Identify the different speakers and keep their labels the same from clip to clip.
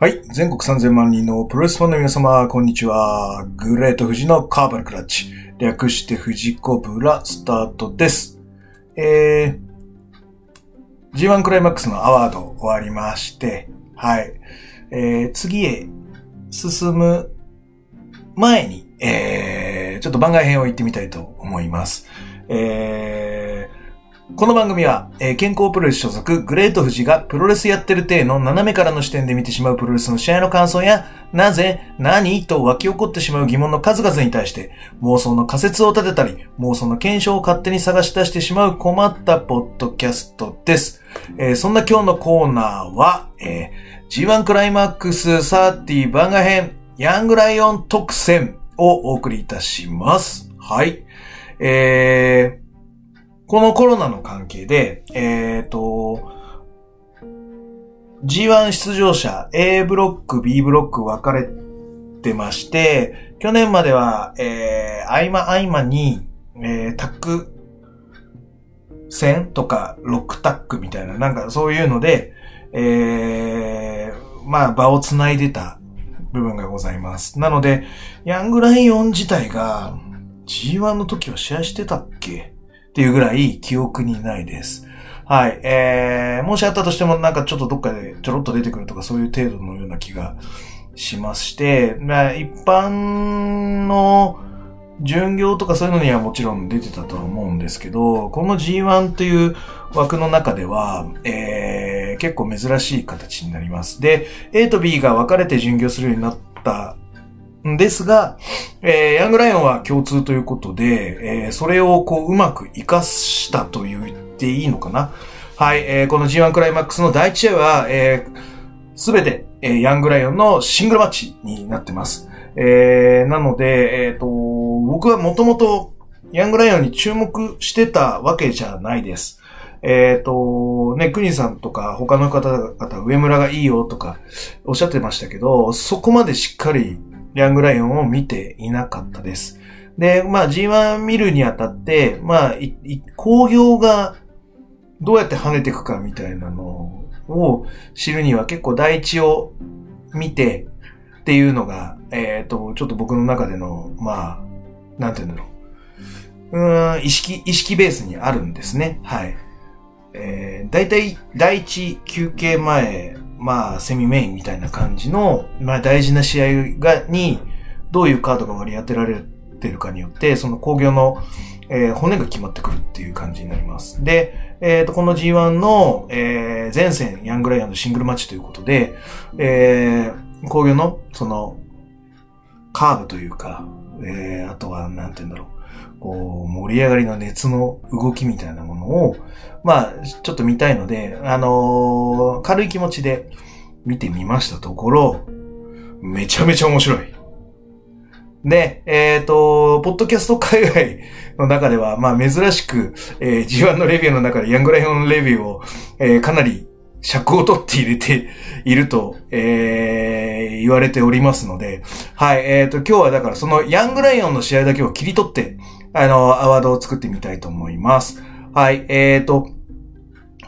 Speaker 1: はい。全国3000万人のプロレスファンの皆様、こんにちは。グレート富士のカーバルクラッチ。略して富士コブラスタートです。えー、G1 クライマックスのアワード終わりまして、はい。えー、次へ進む前に、えー、ちょっと番外編を言ってみたいと思います。えー、この番組は、えー健康プロレス所属グレート富士がプロレスやってる体の斜めからの視点で見てしまうプロレスの試合の感想や、なぜ、何と湧き起こってしまう疑問の数々に対して、妄想の仮説を立てたり、妄想の検証を勝手に探し出してしまう困ったポッドキャストです。えーそんな今日のコーナーは、えー G1 クライマックス30番外編、ヤングライオン特選をお送りいたします。はい。えー、このコロナの関係で、えっ、と、G1 出場者 A ブロック、B ブロック分かれてまして、去年までは、えー、合間合間に、えー、タック戦とか、ロックタックみたいな、なんかそういうので、えー、まあ場を繋いでた部分がございます。なので、ヤングライオン自体が G1 の時は試合してたっけっていうぐらい記憶にないです。はい。えー、もしあったとしてもなんかちょっとどっかでちょろっと出てくるとかそういう程度のような気がしまして、まあ一般の巡業とかそういうのにはもちろん出てたとは思うんですけど、この G1 という枠の中では、えー、結構珍しい形になります。で、A と B が分かれて巡業するようになったですが、えー、ヤングライオンは共通ということで、えー、それをこう、うまく活かしたと言っていいのかなはい、えー、この G1 クライマックスの第一試合は、えす、べて、えーヤングライオンのシングルマッチになってます。えー、なので、えっ、と、僕はもともとヤングライオンに注目してたわけじゃないです。えっ、と、ね、クニさんとか他の方々、上村がいいよとかおっしゃってましたけど、そこまでしっかりヤングライオンを見ていなかったです。で、まあ G1 見るにあたって、まあ、工業がどうやって跳ねていくかみたいなのを知るには結構第一を見てっていうのが、えっ、と、ちょっと僕の中での、まあ、なんて言うんだろう。うん、意識、意識ベースにあるんですね。はい。えー、大体、第一休憩前、まあ、セミメインみたいな感じの、まあ、大事な試合が、に、どういうカードが割り当てられてるかによって、その工業の、えー骨が決まってくるっていう感じになります。で、えっ、と、この G1 の、えー前線、ヤングライアンのシングルマッチということで、えー工業の、その、カーブというか、えーあとは、なんて言うんだろう、盛り上がりの熱の動きみたいなものを、まあ、ちょっと見たいので、あのー軽い気持ちで見てみましたところ、めちゃめちゃ面白い。で、えっ、と、ポッドキャスト海外の中では、まあ珍しく、えー G1 のレビューの中でヤングライオンレビューを、えーかなり尺を取って入れていると、えー言われておりますので、はい、えっ、と、今日はだからそのヤングライオンの試合だけを切り取って、あの、アワードを作ってみたいと思います。はい、えっ、と、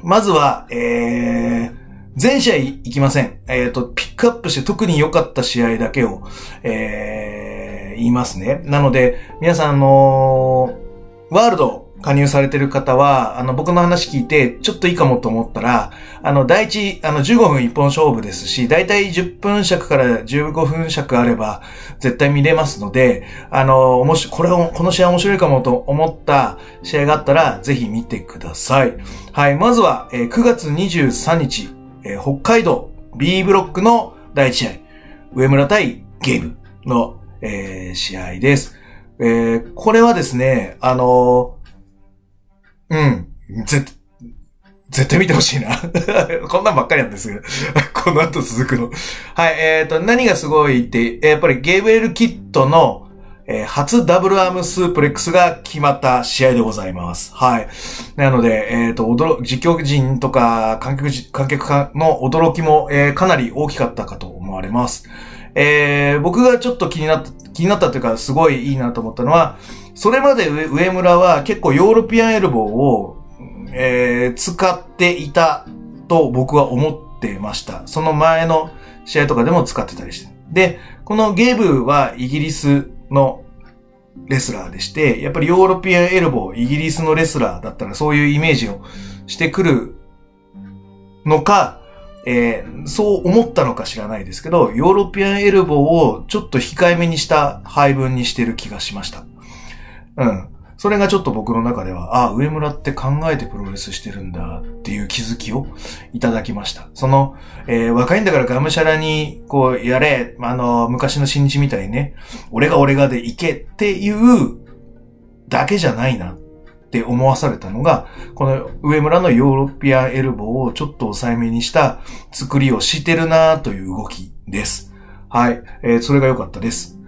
Speaker 1: まずは、えー、全試合行きません。えっ、と、ピックアップして特に良かった試合だけを、えー、言いますね。なので、皆さん、あのーワールド加入されてる方は、あの、僕の話聞いて、ちょっといいかもと思ったら、あの、第一、あの、15分一本勝負ですし、だいたい10分尺から15分尺あれば、絶対見れますので、あの、もし、これを、この試合面白いかもと思った試合があったら、ぜひ見てください。はい、まずは、えー9月23日、えー北海道 B ブロックの第一試合、上村対ゲームの、えー試合です。えーこれはですね、あのうん、ぜ、絶対見てほしいな。こんなんばっかりなんですけど、この後続くの。はい、えっ、と、何がすごいって、やっぱりゲーブレル・キットの、えー初ダブルアームスープレックスが決まった試合でございます。はい。なので、えっ、と、驚、実況人とか観客、観客の驚きも、えーかなり大きかったかと思われます。えー僕がちょっと気になった、気になったというか、すごいいいなと思ったのは、それまで上上村は結構ヨーロピアンエルボーを、えー使っていたと僕は思ってました。その前の試合とかでも使ってたりして。で、このゲーブはイギリスのレスラーでして、やっぱりヨーロピアンエルボー、イギリスのレスラーだったらそういうイメージをしてくるのか、えー、そう思ったのか知らないですけど、ヨーロピアンエルボーをちょっと控えめにした配分にしてる気がしました。うん。それがちょっと僕の中では、ああ、上村って考えてプロレスしてるんだっていう気づきをいただきました。その、えー、若いんだからがむしゃらに、こう、やれ、あの、昔の新日みたいにね、俺が俺がで行けっていうだけじゃないなって思わされたのが、この上村のヨーロピアンエルボーをちょっと抑えめにした作りをしてるなという動きです。はい。えー、それが良かったです。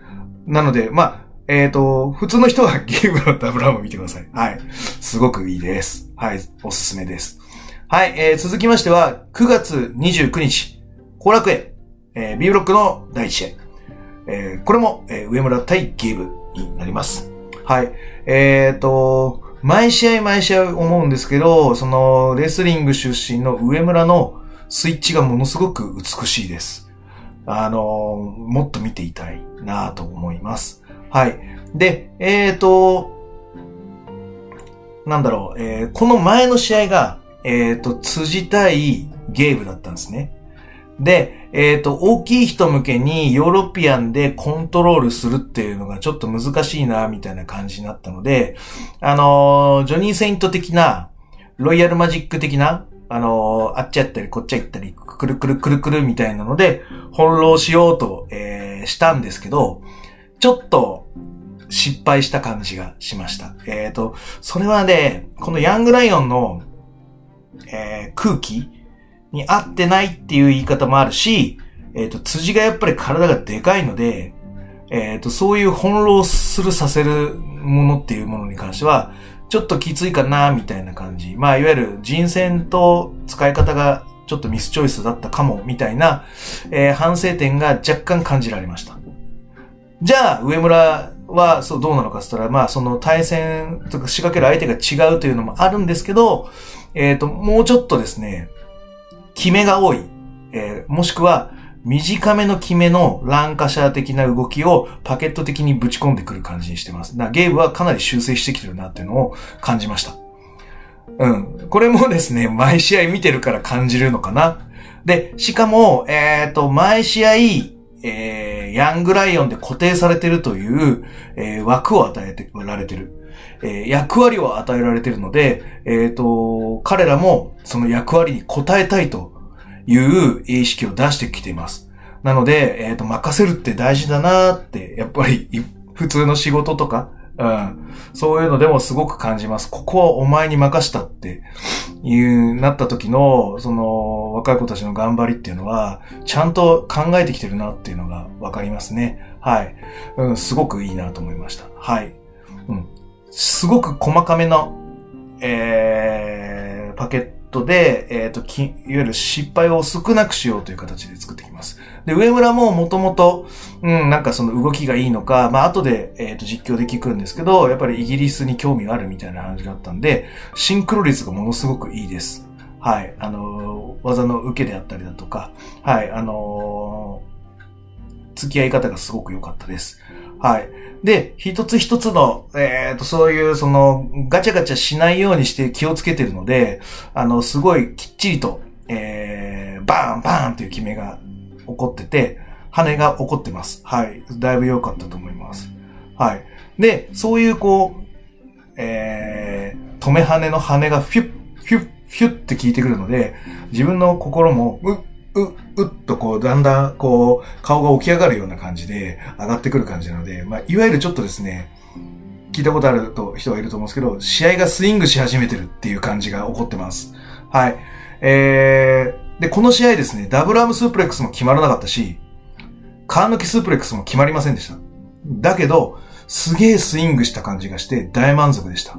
Speaker 1: なので、まあ、えっ、ー、と、普通の人は ゲームのダブルアーム見てください。はい。すごくいいです。はい。おすすめです。はい。えー、続きましては、9月29日、後楽園、えー、B ブロックの第1試合。えー、これも、えー、上村対ゲームになります。はい。えっ、ー、と、毎試合毎試合思うんですけど、その、レスリング出身の上村のスイッチがものすごく美しいです。あのもっと見ていたいなと思います。はい。で、えっ、ー、と、なんだろう、えー、この前の試合が、えっ、ー、と、辻対ゲームだったんですね。で、えっ、ー、と、大きい人向けにヨーロピアンでコントロールするっていうのがちょっと難しいな、みたいな感じになったので、あの、ジョニー・セイント的な、ロイヤルマジック的な、あの、あっちやったりこっちやったり、くるくるくるくるみたいなので、翻弄しようと、え、したんですけど、ちょっと失敗した感じがしました。えっ、ー、と、それはね、このヤングライオンの、えー、空気に合ってないっていう言い方もあるし、えっ、ー、と、辻がやっぱり体がでかいので、えっ、と、そういう翻弄するさせるものっていうものに関しては、ちょっときついかな、みたいな感じ。まあ、いわゆる人選と使い方がちょっとミスチョイスだったかも、みたいな、えー、反省点が若干感じられました。じゃあ、上村は、そう、どうなのかって言ったら、まあ、その対戦とか仕掛ける相手が違うというのもあるんですけど、えっ、ー、と、もうちょっとですね、決めが多い。えー、もしくは、短めの決めのランカシャー的な動きをパケット的にぶち込んでくる感じにしてます。だゲームはかなり修正してきてるなっていうのを感じました。うん。これもですね、毎試合見てるから感じるのかな。で、しかも、えっ、ー、と、毎試合、えー、ヤングライオンで固定されてるという、えー、枠を与えてられてる。えー、役割を与えられてるので、えっ、と、彼らもその役割に応えたいという意識を出してきています。なので、えっ、と、任せるって大事だなって、やっぱり 普通の仕事とか、うん。そういうのでもすごく感じます。ここはお前に任したっていう、なった時の、その、若い子たちの頑張りっていうのは、ちゃんと考えてきてるなっていうのがわかりますね。はい。うん、すごくいいなと思いました。はい。うん。すごく細かめの、えー、パケットで、えっ、ー、と、いわゆる失敗を少なくしようという形で作ってきます。で、上村ももともと、うん、なんかその動きがいいのか、まあ後で、えっ、ー、と、実況で聞くんですけど、やっぱりイギリスに興味があるみたいな話があったんで、シンクロ率がものすごくいいです。はい。あのー、技の受けであったりだとか、はい。あのー、付き合い方がすごく良かったです。はい。で、一つ一つの、えっ、ー、と、そういう、その、ガチャガチャしないようにして気をつけてるので、あの、すごいきっちりと、えー、バーンバーンという決めが起こってて、羽が起こってます。はい。だいぶ良かったと思います。はい。で、そういうこう、えー、止め羽の羽がフィュッ、フュッ、フュッって効いてくるので、自分の心も、うっ、う、うっとこう、だんだんこう、顔が起き上がるような感じで上がってくる感じなので、まあ、いわゆるちょっとですね、聞いたことあると人がいると思うんですけど、試合がスイングし始めてるっていう感じが起こってます。はい。えー、で、この試合ですね、ダブルアームスープレックスも決まらなかったし、カー抜きスープレックスも決まりませんでした。だけど、すげえスイングした感じがして大満足でした。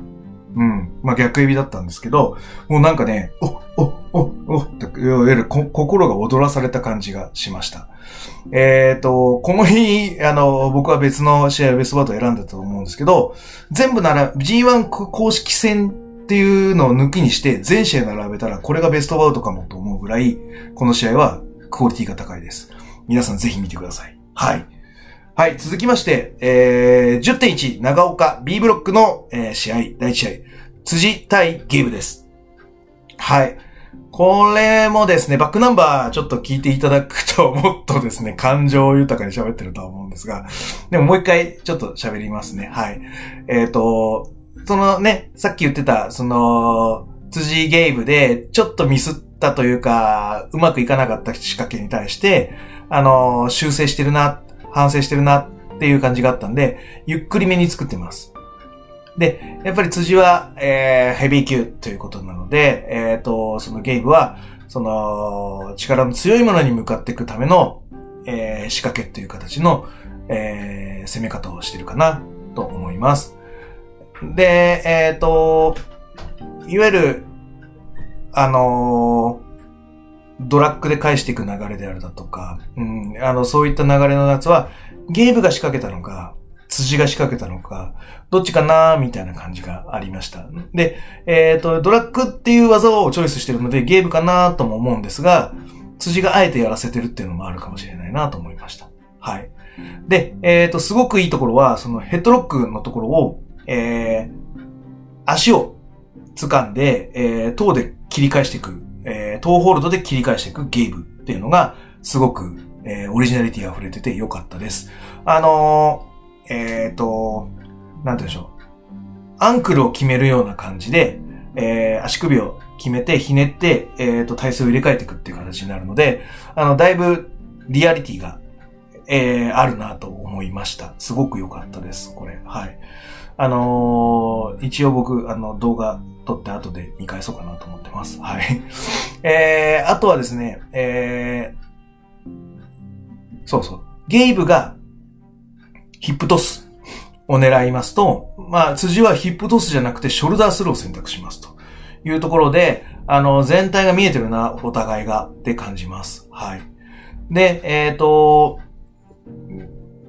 Speaker 1: うん。まあ、逆指だったんですけど、もうなんかね、お、お、お、おって、いわゆる心が踊らされた感じがしました。えっ、ー、と、この日、あの、僕は別の試合ベストバート選んだと思うんですけど、全部なら G1 公式戦っていうのを抜きにして全試合並べたらこれがベストバウトかもと思うぐらい、この試合はクオリティが高いです。皆さんぜひ見てください。はい。はい、続きまして、えー、10.1長岡 B ブロックの、えー、試合、第1試合、辻対ゲームです。はい。これもですね、バックナンバーちょっと聞いていただくともっとですね、感情豊かに喋ってるとは思うんですが、でももう一回ちょっと喋りますね。はい。えっ、ー、と、そのね、さっき言ってた、その、辻ゲームでちょっとミスったというか、うまくいかなかった仕掛けに対して、あの、修正してるな、反省してるなっていう感じがあったんで、ゆっくりめに作ってます。で、やっぱり辻は、えー、ヘビー級ということなので、えっ、ー、と、そのゲイブは、その、力の強いものに向かっていくための、えー、仕掛けという形の、えー、攻め方をしてるかな、と思います。で、えっ、ー、と、いわゆる、あのドラッグで返していく流れであるだとか、うん、あの、そういった流れのやつは、ゲームが仕掛けたのか、辻が仕掛けたのか、どっちかなーみたいな感じがありました。で、えっ、ー、と、ドラッグっていう技をチョイスしてるので、ゲームかなーとも思うんですが、辻があえてやらせてるっていうのもあるかもしれないなと思いました。はい。で、えっ、ー、と、すごくいいところは、そのヘッドロックのところを、えー、足を掴んで、えー、塔で切り返していく、えー、塔ホールドで切り返していくゲームっていうのが、すごく、えー、オリジナリティ溢れてて良かったです。あのー、えっ、ー、と、なんて言うんでしょう。アンクルを決めるような感じで、えー、足首を決めて、ひねって、えっ、と、体勢を入れ替えていくっていう形になるので、あの、だいぶ、リアリティが、えー、あるなと思いました。すごく良かったです、これ。はい。あのー、一応僕、あの、動画撮って後で見返そうかなと思ってます。はい。えー、あとはですね、えー、そうそう。ゲイブが、ヒップトス。を狙いますと、まあ、辻はヒップトスじゃなくてショルダースルーを選択しますというところで、あの、全体が見えてるな、お互いがって感じます。はい。で、えっ、ー、と、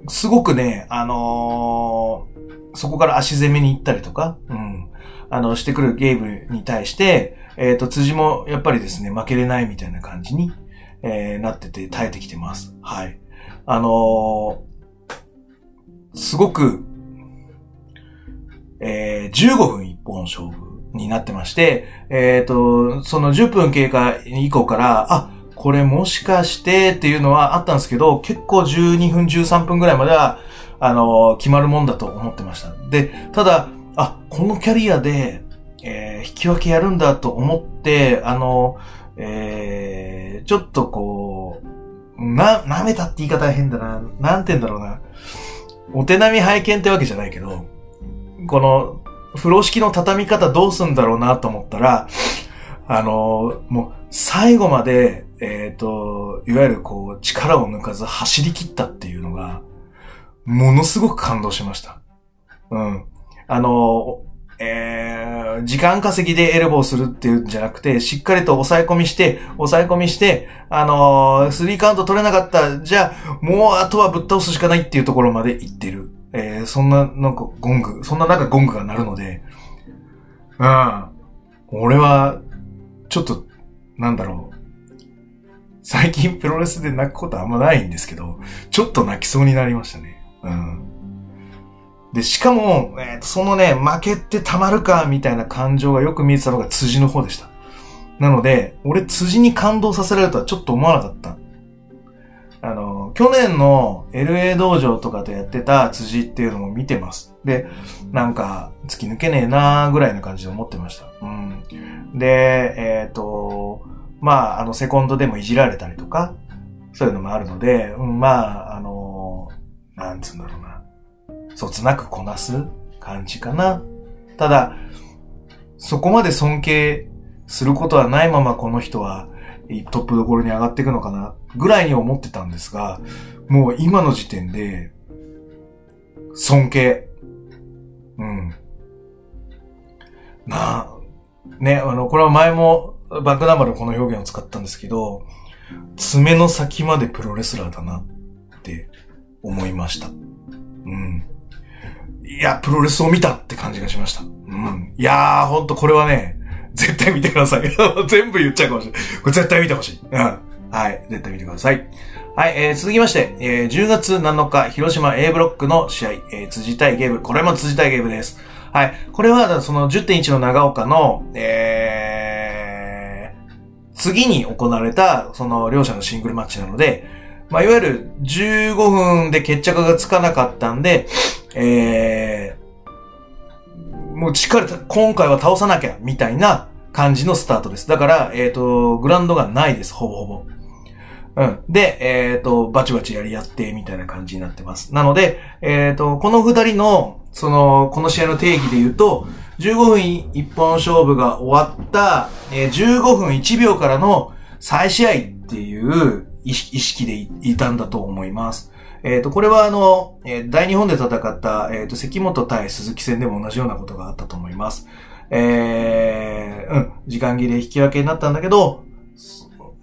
Speaker 1: すごくね、あの、そこから足攻めに行ったりとか、うん、あの、してくるゲームに対して、えっ、ー、と、辻もやっぱりですね、負けれないみたいな感じに、えー、なってて耐えてきてます。はい。あのー、すごく、えー、15分一本勝負になってまして、えっ、ー、と、その10分経過以降から、あ、これもしかしてっていうのはあったんですけど、結構12分13分ぐらいまでは、あの、決まるもんだと思ってました。で、ただ、あ、このキャリアで、えー、引き分けやるんだと思って、あの、えー、ちょっとこう、な、舐めたって言い方は変だな。なんて言うんだろうな。お手並み拝見ってわけじゃないけど、この、風呂敷の畳み方どうすんだろうなと思ったら、あの、もう、最後まで、えっ、ー、と、いわゆるこう、力を抜かず走り切ったっていうのが、ものすごく感動しました。うん。あの、えー、時間稼ぎでエルボーするっていうんじゃなくて、しっかりと抑え込みして、抑え込みして、あのー、スリーカウント取れなかった。じゃあ、もうあとはぶっ倒すしかないっていうところまで行ってる。えー、そんな、なんかゴング、そんな中ゴングが鳴るので、うん。俺は、ちょっと、なんだろう。最近プロレスで泣くことあんまないんですけど、ちょっと泣きそうになりましたね。うん。で、しかも、えー、そのね、負けてたまるか、みたいな感情がよく見えてたのが辻の方でした。なので、俺辻に感動させられるとはちょっと思わなかった。あの、去年の LA 道場とかでやってた辻っていうのも見てます。で、なんか、突き抜けねえなーぐらいな感じで思ってました。うん。で、えっ、ー、と、まあ、あの、セコンドでもいじられたりとか、そういうのもあるので、うん、まあ、あの、なんつうんだろうな。そつなくこなす感じかな。ただ、そこまで尊敬することはないままこの人はトップどころに上がっていくのかな、ぐらいに思ってたんですが、もう今の時点で、尊敬。うん。まあ、ね、あの、これは前もバックナンバーでこの表現を使ったんですけど、爪の先までプロレスラーだなって思いました。うん。いや、プロレスを見たって感じがしました。うん。いやー、ほんとこれはね、絶対見てください。全部言っちゃうかもしれない。これ絶対見てほしい。うん。はい。絶対見てください。はい、えー、続きまして、えー、10月7日、広島 A ブロックの試合、えー、辻対ゲーム。これも辻対ゲームです。はい。これは、その10.1の長岡の、えー、次に行われた、その両者のシングルマッチなので、まあ、いわゆる15分で決着がつかなかったんで、えー、もうしっかり今回は倒さなきゃ、みたいな感じのスタートです。だから、えっ、ー、と、グラウンドがないです、ほぼほぼ。うん。で、えっ、ー、と、バチバチやり合って、みたいな感じになってます。なので、えっ、ー、と、この二人の、その、この試合の定義で言うと、15分一本勝負が終わった、えー、15分1秒からの再試合っていう意識でいたんだと思います。えっ、ー、と、これはあの、え、大日本で戦った、えっ、ー、と、関本対鈴木戦でも同じようなことがあったと思います。えー、うん、時間切れ引き分けになったんだけど、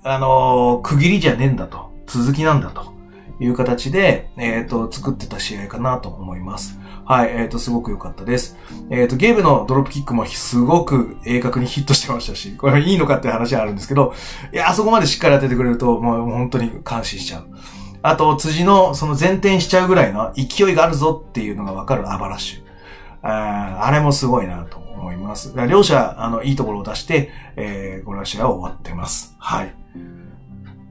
Speaker 1: あの区切りじゃねえんだと、続きなんだという形で、えっ、と、作ってた試合かなと思います。はい、えっ、と、すごく良かったです。えっ、と、ゲームのドロップキックもすごく鋭角にヒットしてましたし、これいいのかって話はあるんですけど、いや、あそこまでしっかり当ててくれると、もう本当に感心しちゃう。あと、辻のその前転しちゃうぐらいの勢いがあるぞっていうのがわかるアバラッシュ。ああれもすごいなと思います。両者、あの、いいところを出して、えー、この試合は終わってます。はい。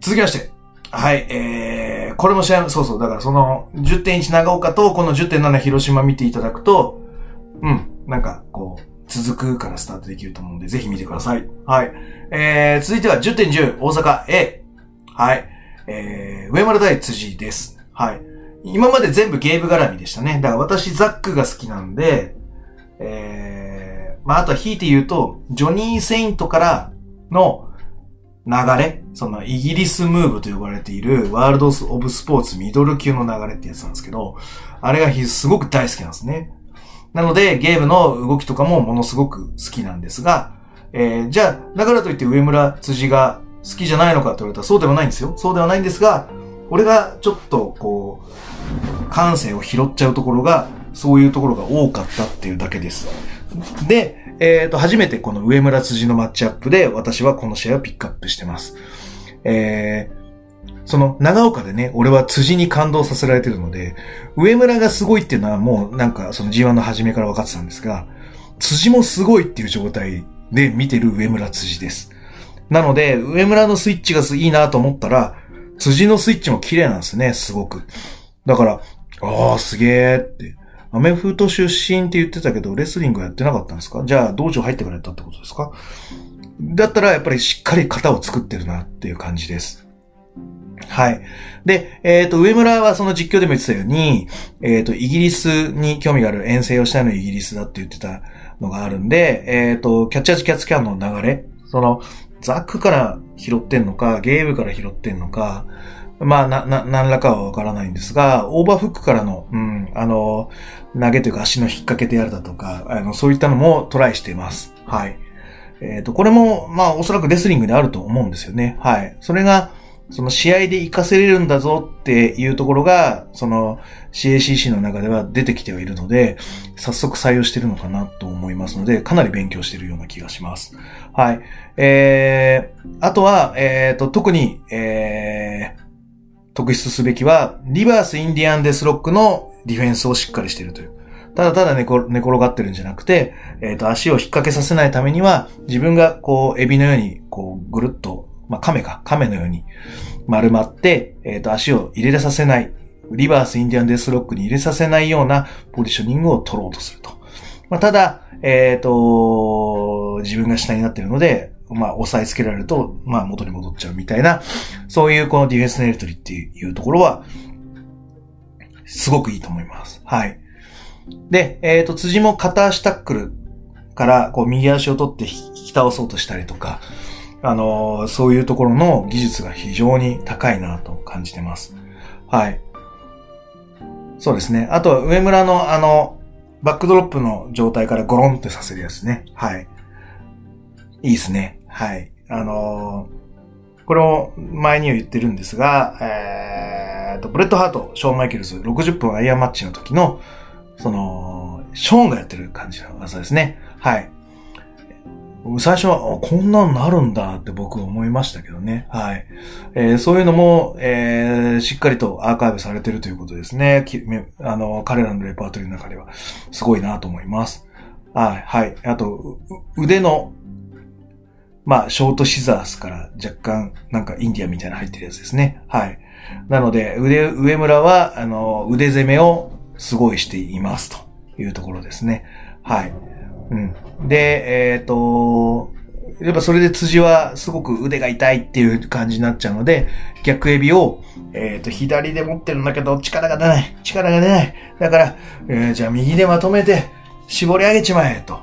Speaker 1: 続きまして。はい、えー、これも試合、そうそう、だからその10.1長岡とこの10.7広島見ていただくと、うん、なんかこう、続くからスタートできると思うんで、ぜひ見てください。はい。えー、続いては10.10大阪 A。はい。えー、上村大辻です。はい。今まで全部ゲーム絡みでしたね。だから私ザックが好きなんで、えー、まあ、あとは引いて言うと、ジョニー・セイントからの流れ、そのイギリスムーブと呼ばれているワールド・オブ・スポーツミドル級の流れってやつなんですけど、あれがすごく大好きなんですね。なので、ゲームの動きとかもものすごく好きなんですが、えー、じゃあ、だからといって上村辻が好きじゃないのかと言われたらそうではないんですよ。そうではないんですが、俺がちょっとこう、感性を拾っちゃうところが、そういうところが多かったっていうだけです。で、えっ、ー、と、初めてこの上村辻のマッチアップで私はこの試合をピックアップしてます。えー、その長岡でね、俺は辻に感動させられてるので、上村がすごいっていうのはもうなんかその G1 の初めから分かってたんですが、辻もすごいっていう状態で見てる上村辻です。なので、上村のスイッチがいいなと思ったら、辻のスイッチも綺麗なんですね、すごく。だから、ああ、すげえって。アメフト出身って言ってたけど、レスリングやってなかったんですか？じゃあ、道場入ってくれたってことですか？だったら、やっぱりしっかり型を作ってるなっていう感じです。はい。で、えっ、ー、と、上村はその実況でも言ってたように、えっ、ー、と、イギリスに興味がある遠征をしたいのイギリスだって言ってたのがあるんで、えっ、ー、と、キャッチャーズキャッツキャンの流れ、その、ザックから拾ってんのか、ゲームから拾ってんのか、まあ、な、な、何らかはわからないんですが、オーバーフックからの、うん、あの、投げというか足の引っ掛けてやるだとか、あの、そういったのもトライしています。はい。えっ、ー、と、これも、まあ、おそらくレスリングであると思うんですよね。はい。それが、その試合で活かせれるんだぞっていうところが、その CACC の中では出てきてはいるので、早速採用してるのかなと思いますので、かなり勉強してるような気がします。はい。えー、あとは、えっ、ー、と、特に、えー、特筆すべきは、リバースインディアンデスロックのディフェンスをしっかりしているという。ただただ寝転がってるんじゃなくて、えっ、ー、と、足を引っ掛けさせないためには、自分がこう、エビのように、こう、ぐるっとまあ、亀か、亀のように丸まって、えっ、ー、と、足を入れさせない、リバースインディアンデスロックに入れさせないようなポジショニングを取ろうとすると。まあ、ただ、えっ、ー、と、自分が下になっているので、まあ、押さえつけられると、まあ、元に戻っちゃうみたいな、そういうこのディフェンスのやり取りっていうところは、すごくいいと思います。はい。で、えっ、ー、と、辻も片足タックルから、こう、右足を取って引き倒そうとしたりとか、あの、そういうところの技術が非常に高いなと感じてます。はい。そうですね。あと上村のあの、バックドロップの状態からゴロンってさせるやつね。はい。いいですね。はい。あのー、これを前には言ってるんですが、えーと、ブレット・ハート、ショーン・マイケルズ、60分アイアンマッチの時の、その、ショーンがやってる感じの技ですね。はい。最初は、こんなんなるんだって僕は思いましたけどね。はい。えー、そういうのも、えー、しっかりとアーカイブされてるということですね。あの、彼らのレパートリーの中では、すごいなと思います。はい、はい。あと、腕の、まあ、ショートシザースから若干、なんかインディアンみたいな入ってるやつですね。はい。なので、腕、上村は、あの、腕攻めをすごいしていますというところですね。はい。うん。で、えっ、ー、と、やっぱそれで辻はすごく腕が痛いっていう感じになっちゃうので、逆エビを、えっ、ー、と、左で持ってるんだけど力が出ない。力が出ない。だから、えー、じゃあ右でまとめて絞り上げちまえと、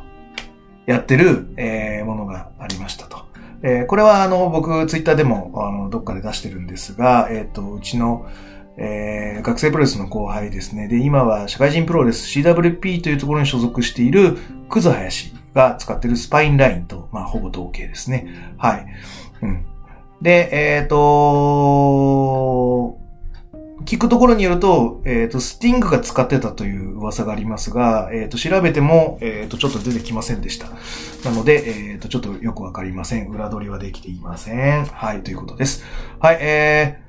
Speaker 1: やってる、えー、ものがありました。えー、これはあの、僕、ツイッターでも、あの、どっかで出してるんですが、えっ、ー、と、うちの、えー、学生プロレスの後輩ですね。で、今は社会人プロレス CWP というところに所属している、クズ林が使ってるスパインラインと、まあ、ほぼ同型ですね。はい。うん。で、えっ、ー、と聞くところによると、えっ、ー、と、スティングが使ってたという噂がありますが、えっ、ー、と、調べても、えっ、と、ちょっと出てきませんでした。なので、えっ、と、ちょっとよくわかりません。裏取りはできていません。はい、ということです。はい、え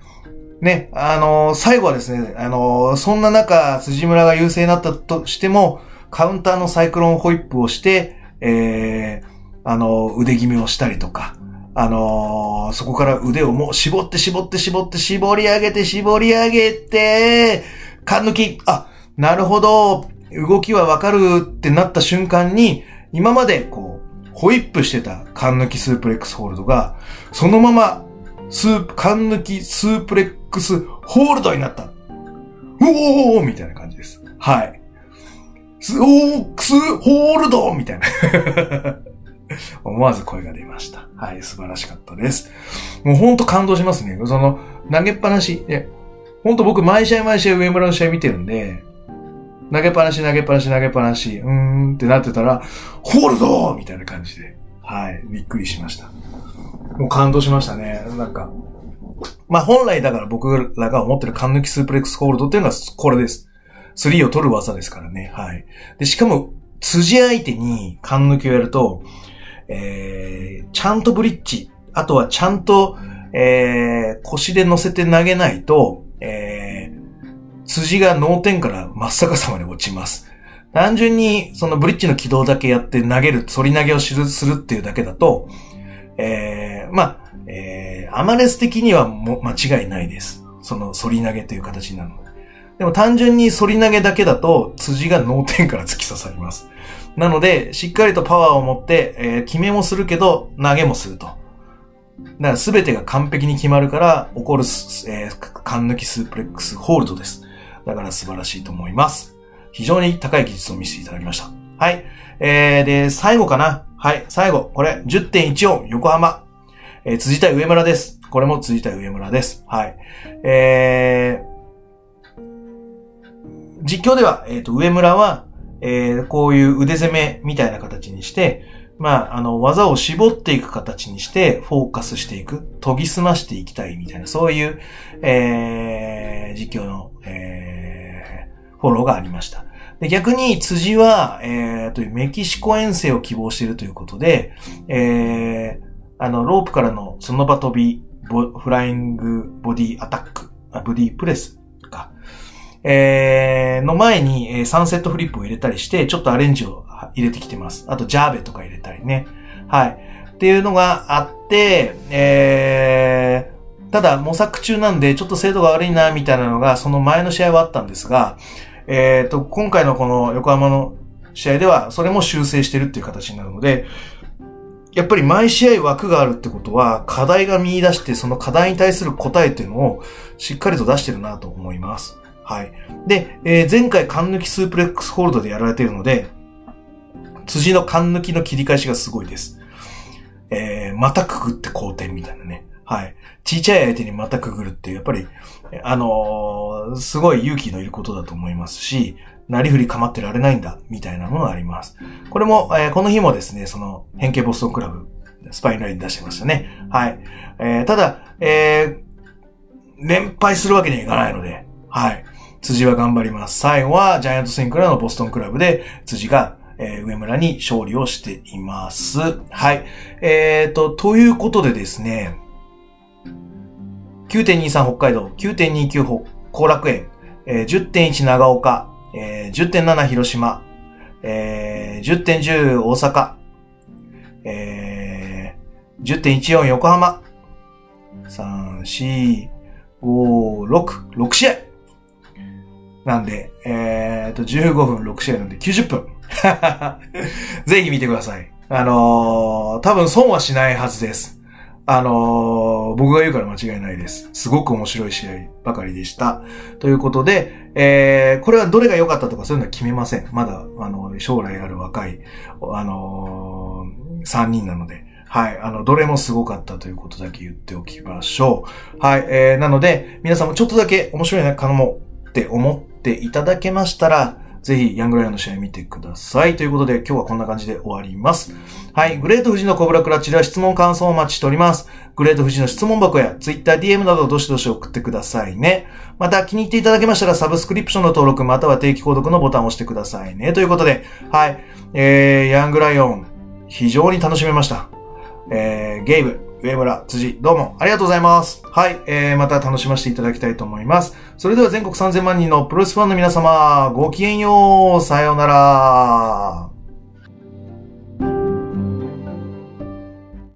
Speaker 1: ー、ね、あの最後はですね、あのそんな中、辻村が優勢になったとしても、カウンターのサイクロンホイップをして、えー、あの腕決めをしたりとか、あのー、そこから腕をもう絞って絞って絞って絞り上げて絞り上げて、勘抜き、あ、なるほど、動きはわかるってなった瞬間に、今までこう、ホイップしてた勘抜きスープレックスホールドが、そのまま、スープ、勘抜きスープレックスホールドになった。うおーみたいな感じです。はい。スオークスホールドみたいな 思わず声が出ました。はい、素晴らしかったです。もうほんと感動しますね。その、投げっぱなし。で、ほんと僕毎試合毎試合上村の試合見てるんで、投げっぱなし投げっぱなし投げっぱなし、うーんってなってたら、ホールドみたいな感じで、はい、びっくりしました。もう感動しましたね。なんか、まあ本来だから僕らが思ってる勘抜きスープレックスホールドっていうのはこれです。3を取る技ですからね。はい。で、しかも、辻相手に勘抜きをやると、えー、ちゃんとブリッジ、あとはちゃんと、えー、腰で乗せて投げないと、えー、辻が脳天から真っ逆さまに落ちます。単純に、そのブリッジの軌道だけやって投げる、反り投げをするっていうだけだと、えー、まあ、えー、アマレス的にはも間違いないです。その反り投げという形になるので。でも単純に反り投げだけだと、辻が脳天から突き刺さります。なので、しっかりとパワーを持って、えー、決めもするけど、投げもすると。だから全てが完璧に決まるから、起こる、えー、勘抜きスープレックスホールドです。だから素晴らしいと思います。非常に高い技術を見せていただきました。はい。えー、で、最後かな。はい、最後。これ、10.14横浜。えー、辻田上村です。これも辻田上村です。はい。えー、実況では、えっ、ー、と、上村は、えー、こういう腕攻めみたいな形にして、まあ、あの、技を絞っていく形にして、フォーカスしていく、研ぎ澄ましていきたいみたいな、そういう、えー、実況の、えー、フォローがありました。で逆に辻は、えー、というメキシコ遠征を希望しているということで、えー、あの、ロープからのその場飛び、フライングボディアタック、ボディプレスえー、の前に、えー、サンセットフリップを入れたりして、ちょっとアレンジを入れてきてます。あと、ジャーベとか入れたりね。はい。っていうのがあって、えー、ただ模索中なんで、ちょっと精度が悪いな、みたいなのが、その前の試合はあったんですが、えっ、ー、と、今回のこの横浜の試合では、それも修正してるっていう形になるので、やっぱり毎試合枠があるってことは、課題が見出して、その課題に対する答えっていうのをしっかりと出してるなと思います。はい。で、えー、前回勘抜きスープレックスホールドでやられているので、辻の勘抜きの切り返しがすごいです。えー、またくぐって好転みたいなね。はい。ちっちゃい相手にまたくぐるってやっぱり、あのー、すごい勇気のいることだと思いますし、なりふり構ってられないんだ、みたいなものがあります。これも、えー、この日もですね、その、変形ボストンクラブ、スパインライン出してましたね。はい。えー、ただ、えー、連敗するわけにはいかないので、はい。辻は頑張ります。最後はジャイアントスイングからのボストンクラブで辻が、えー、上村に勝利をしています。はい。えーと、ということでですね、9.23北海道、9.29後楽園、えー、10.1長岡、えー、10.7広島、えー、10.10大阪、えー、10.14横浜、3、4、5、6、6試合なんで、えーと、15分6試合なんで90分。ぜひ見てください。あのー、多分損はしないはずです。あのー、僕が言うから間違いないです。すごく面白い試合ばかりでした。ということで、えー、これはどれが良かったとかそういうのは決めません。まだ、あの、将来ある若い、あのー、3人なので。はい。あの、どれもすごかったということだけ言っておきましょう。はい。えー、なので、皆さんもちょっとだけ面白いな、かもって思ってていただけましたら、ぜひ、ヤングライオンの試合見てください。ということで、今日はこんな感じで終わります。はい。グレート富士のコブラクラッチでは質問感想をお待ちしております。グレート富士の質問箱や Twitter、DM などどしどし送ってくださいね。また気に入っていただけましたらサブスクリプションの登録または定期購読のボタンを押してくださいね。ということで、はい。えー、ヤングライオン、非常に楽しめました。えー、ゲイブ、上村、辻、どうもありがとうございます。はい、えー、また楽しませていただきたいと思います。それでは全国3000万人のプロレスファンの皆様、ごきげんよう、さようなら。